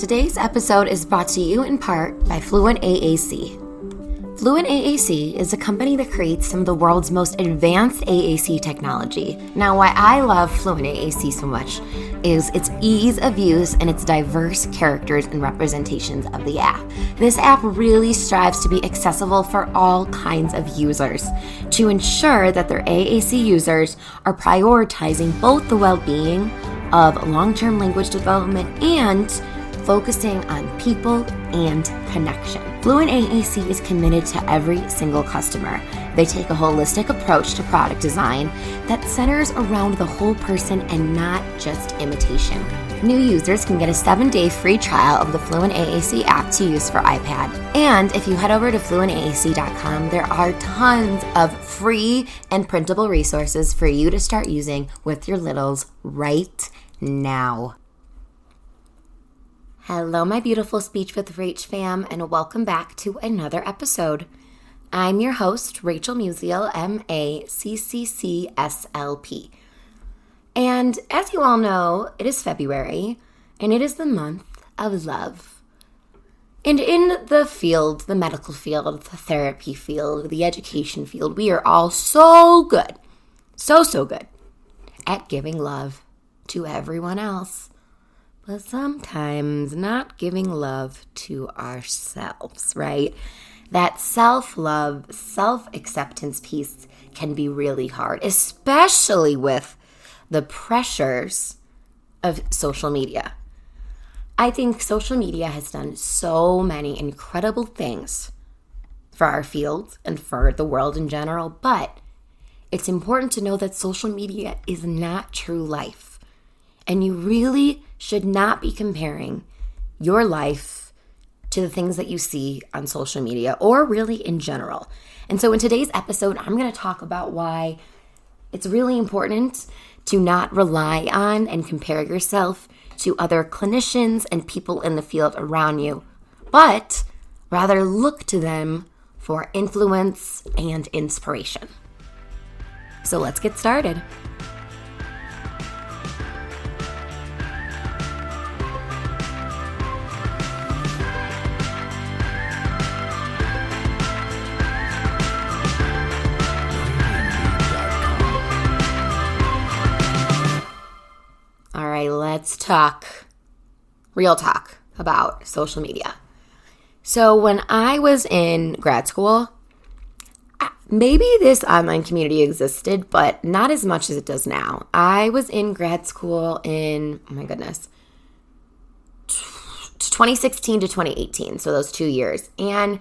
Today's episode is brought to you in part by Fluent AAC. Fluent AAC is a company that creates some of the world's most advanced AAC technology. Now, why I love Fluent AAC so much is its ease of use and its diverse characters and representations of the app. This app really strives to be accessible for all kinds of users to ensure that their AAC users are prioritizing both the well being of long term language development and focusing on people and connection. Fluent AAC is committed to every single customer. They take a holistic approach to product design that centers around the whole person and not just imitation. New users can get a seven day free trial of the Fluent AAC app to use for iPad. And if you head over to fluentaac.com, there are tons of free and printable resources for you to start using with your littles right now. Hello, my beautiful Speech with Rach fam, and welcome back to another episode. I'm your host, Rachel Musial, M A C C C S L P. And as you all know, it is February, and it is the month of love. And in the field, the medical field, the therapy field, the education field, we are all so good, so, so good at giving love to everyone else but sometimes not giving love to ourselves, right? That self love, self acceptance piece can be really hard, especially with the pressures of social media. I think social media has done so many incredible things for our field and for the world in general, but it's important to know that social media is not true life. And you really should not be comparing your life to the things that you see on social media or really in general. And so, in today's episode, I'm going to talk about why it's really important to not rely on and compare yourself to other clinicians and people in the field around you, but rather look to them for influence and inspiration. So, let's get started. Let's talk real talk about social media. So, when I was in grad school, maybe this online community existed, but not as much as it does now. I was in grad school in, oh my goodness, 2016 to 2018, so those two years. And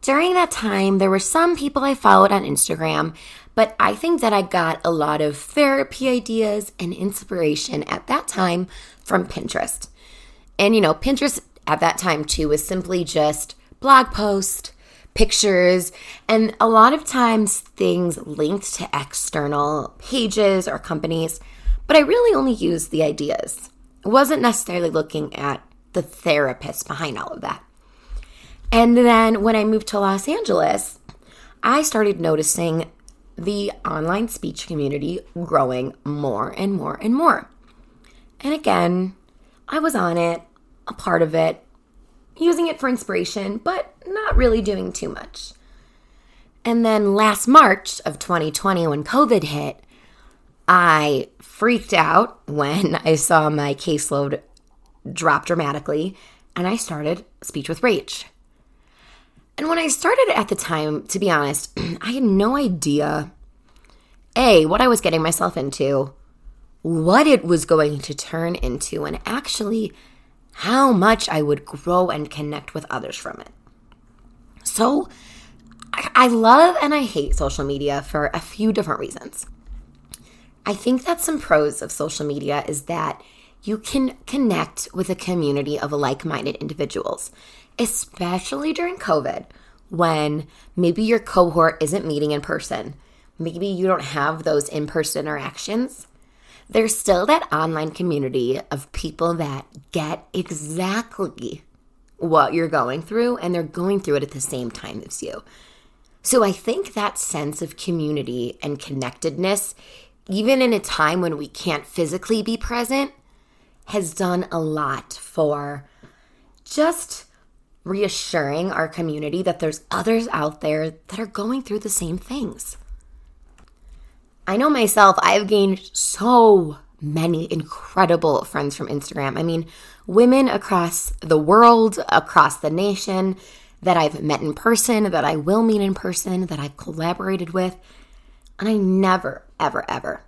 during that time, there were some people I followed on Instagram but I think that I got a lot of therapy ideas and inspiration at that time from Pinterest. And, you know, Pinterest at that time too was simply just blog post, pictures, and a lot of times things linked to external pages or companies. But I really only used the ideas. I wasn't necessarily looking at the therapist behind all of that. And then when I moved to Los Angeles, I started noticing the online speech community growing more and more and more. And again, I was on it, a part of it, using it for inspiration, but not really doing too much. And then last March of 2020, when COVID hit, I freaked out when I saw my caseload drop dramatically and I started Speech with Rach. And when I started at the time, to be honest, I had no idea A, what I was getting myself into, what it was going to turn into, and actually how much I would grow and connect with others from it. So, I love and I hate social media for a few different reasons. I think that some pros of social media is that you can connect with a community of like minded individuals especially during COVID when maybe your cohort isn't meeting in person. Maybe you don't have those in person interactions. There's still that online community of people that get exactly what you're going through and they're going through it at the same time as you. So I think that sense of community and connectedness, even in a time when we can't physically be present, has done a lot for just reassuring our community that there's others out there that are going through the same things. I know myself, I've gained so many incredible friends from Instagram. I mean, women across the world, across the nation that I've met in person, that I will meet in person, that I've collaborated with. And I never, ever, ever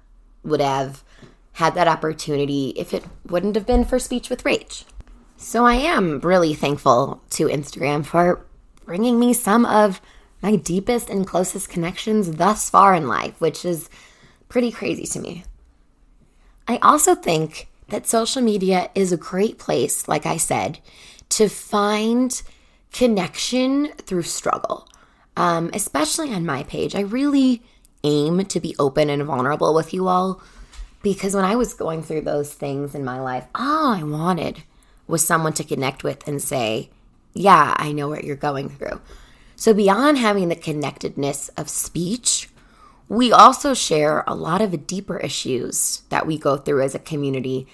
would have had that opportunity if it wouldn't have been for Speech with Rach. So I am really thankful to Instagram for bringing me some of my deepest and closest connections thus far in life, which is pretty crazy to me. I also think that social media is a great place, like I said, to find connection through struggle. Um, especially on my page, I really aim to be open and vulnerable with you all because when I was going through those things in my life, all I wanted was someone to connect with and say, Yeah, I know what you're going through. So, beyond having the connectedness of speech, we also share a lot of deeper issues that we go through as a community.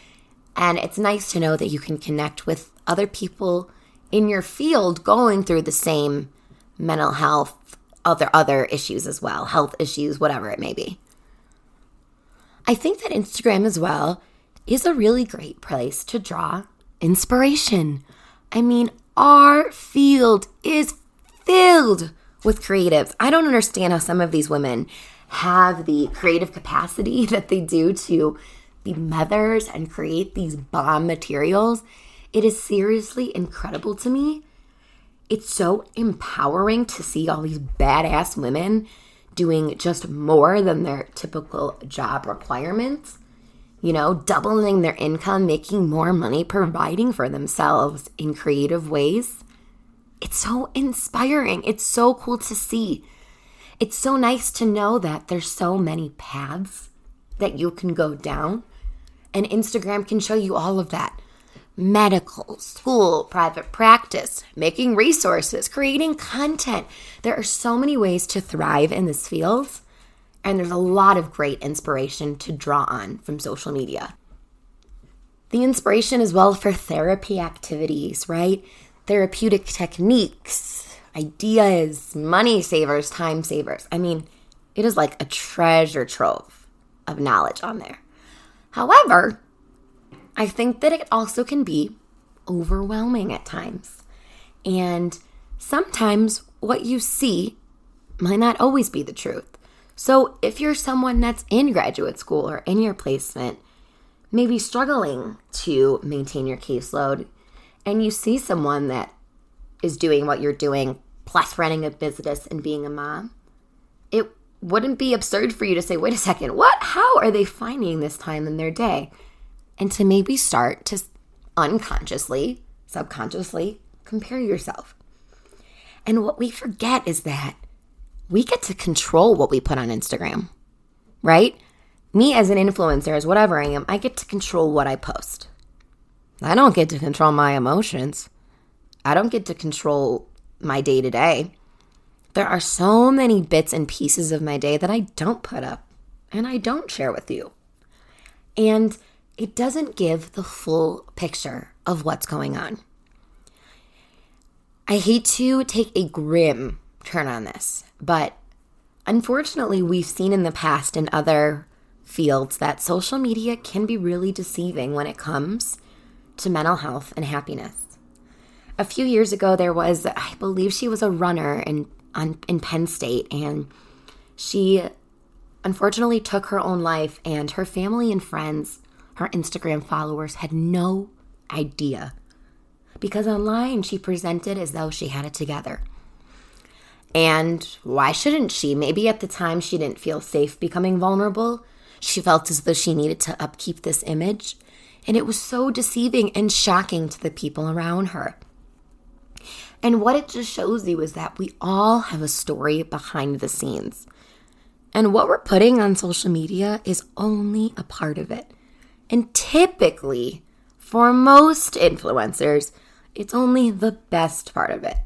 And it's nice to know that you can connect with other people in your field going through the same mental health, other other issues as well, health issues, whatever it may be. I think that Instagram as well is a really great place to draw inspiration. I mean, our field is filled with creatives. I don't understand how some of these women have the creative capacity that they do to be mothers and create these bomb materials. It is seriously incredible to me. It's so empowering to see all these badass women doing just more than their typical job requirements. You know, doubling their income, making more money, providing for themselves in creative ways. It's so inspiring. It's so cool to see. It's so nice to know that there's so many paths that you can go down, and Instagram can show you all of that medical, school, private practice, making resources, creating content. There are so many ways to thrive in this field, and there's a lot of great inspiration to draw on from social media. The inspiration as well for therapy activities, right? Therapeutic techniques, ideas, money savers, time savers. I mean, it is like a treasure trove of knowledge on there. However, I think that it also can be overwhelming at times. And sometimes what you see might not always be the truth. So if you're someone that's in graduate school or in your placement, maybe struggling to maintain your caseload, and you see someone that is doing what you're doing plus running a business and being a mom, it wouldn't be absurd for you to say, wait a second, what? How are they finding this time in their day? And to maybe start to unconsciously, subconsciously compare yourself. And what we forget is that we get to control what we put on Instagram, right? Me as an influencer, as whatever I am, I get to control what I post. I don't get to control my emotions. I don't get to control my day to day. There are so many bits and pieces of my day that I don't put up and I don't share with you. And it doesn't give the full picture of what's going on. I hate to take a grim turn on this, but unfortunately, we've seen in the past in other fields that social media can be really deceiving when it comes to mental health and happiness a few years ago there was I believe she was a runner in on, in Penn State and she unfortunately took her own life and her family and friends, her Instagram followers had no idea. Because online she presented as though she had it together. And why shouldn't she? Maybe at the time she didn't feel safe becoming vulnerable. She felt as though she needed to upkeep this image. And it was so deceiving and shocking to the people around her. And what it just shows you is that we all have a story behind the scenes. And what we're putting on social media is only a part of it. And typically, for most influencers, it's only the best part of it.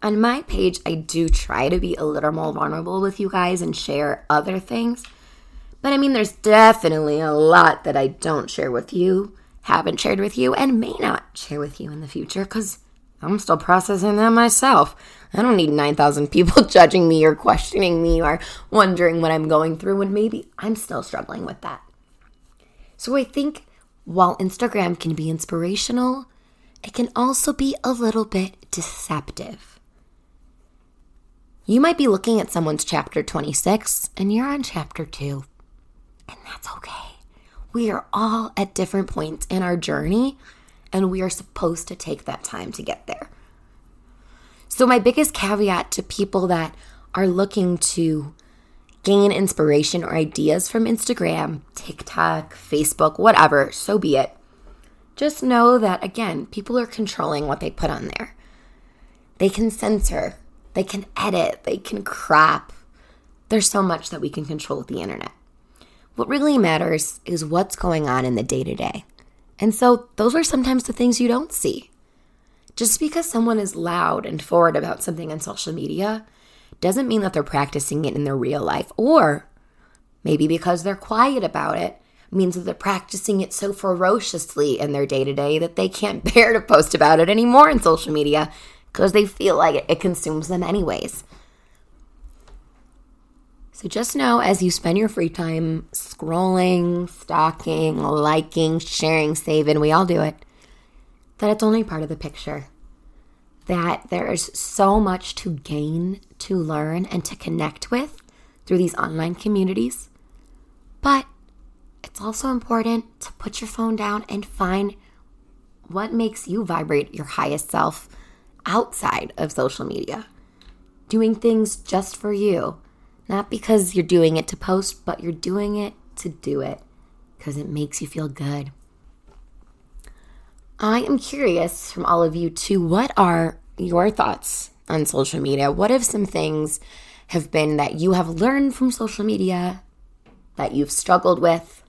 On my page, I do try to be a little more vulnerable with you guys and share other things. But I mean, there's definitely a lot that I don't share with you haven't shared with you and may not share with you in the future because I'm still processing that myself. I don't need 9,000 people judging me or questioning me or wondering what I'm going through when maybe I'm still struggling with that. So I think while Instagram can be inspirational, it can also be a little bit deceptive. You might be looking at someone's chapter 26 and you're on chapter 2, and that's okay. We are all at different points in our journey, and we are supposed to take that time to get there. So, my biggest caveat to people that are looking to gain inspiration or ideas from Instagram, TikTok, Facebook, whatever, so be it. Just know that, again, people are controlling what they put on there. They can censor, they can edit, they can crop. There's so much that we can control with the internet. What really matters is what's going on in the day to day. And so, those are sometimes the things you don't see. Just because someone is loud and forward about something on social media doesn't mean that they're practicing it in their real life. Or maybe because they're quiet about it means that they're practicing it so ferociously in their day to day that they can't bear to post about it anymore in social media because they feel like it, it consumes them anyways. So just know as you spend your free time scrolling, stalking, liking, sharing, saving, we all do it, that it's only part of the picture that there is so much to gain, to learn, and to connect with through these online communities. But it's also important to put your phone down and find what makes you vibrate your highest self outside of social media. Doing things just for you, not because you're doing it to post, but you're doing it to do it because it makes you feel good. I am curious from all of you to what are your thoughts on social media? What if some things have been that you have learned from social media that you've struggled with?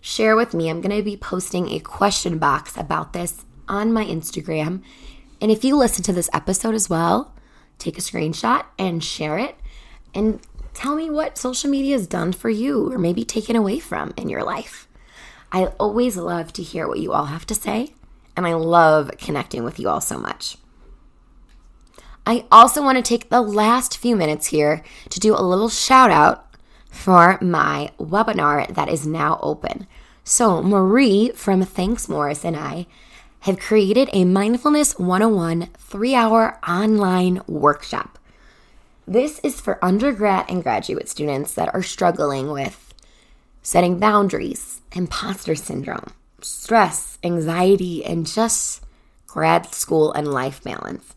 Share with me. I'm going to be posting a question box about this on my Instagram. And if you listen to this episode as well, take a screenshot and share it and tell me what social media has done for you or maybe taken away from in your life. I always love to hear what you all have to say, and I love connecting with you all so much. I also want to take the last few minutes here to do a little shout out for my webinar that is now open. So, Marie from Thanks Morris and I have created a Mindfulness 101 three hour online workshop. This is for undergrad and graduate students that are struggling with setting boundaries, imposter syndrome, stress, anxiety, and just grad school and life balance.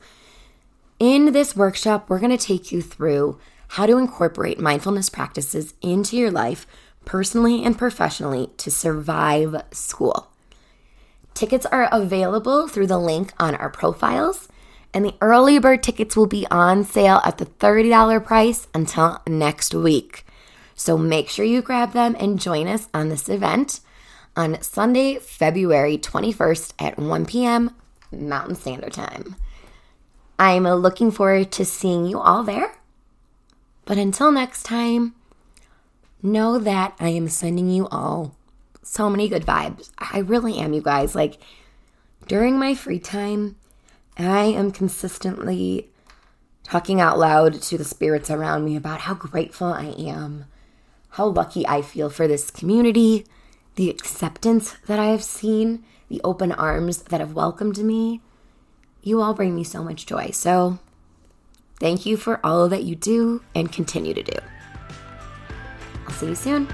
In this workshop, we're going to take you through how to incorporate mindfulness practices into your life, personally and professionally, to survive school. Tickets are available through the link on our profiles, and the early bird tickets will be on sale at the $30 price until next week. So make sure you grab them and join us on this event on Sunday, February 21st at 1 p.m. Mountain Standard Time. I'm looking forward to seeing you all there. But until next time, know that I am sending you all so many good vibes. I really am, you guys. Like, during my free time, I am consistently talking out loud to the spirits around me about how grateful I am how lucky I feel for this community, the acceptance that I have seen, the open arms that have welcomed me. You all bring me so much joy. So, thank you for all that you do and continue to do. I'll see you soon.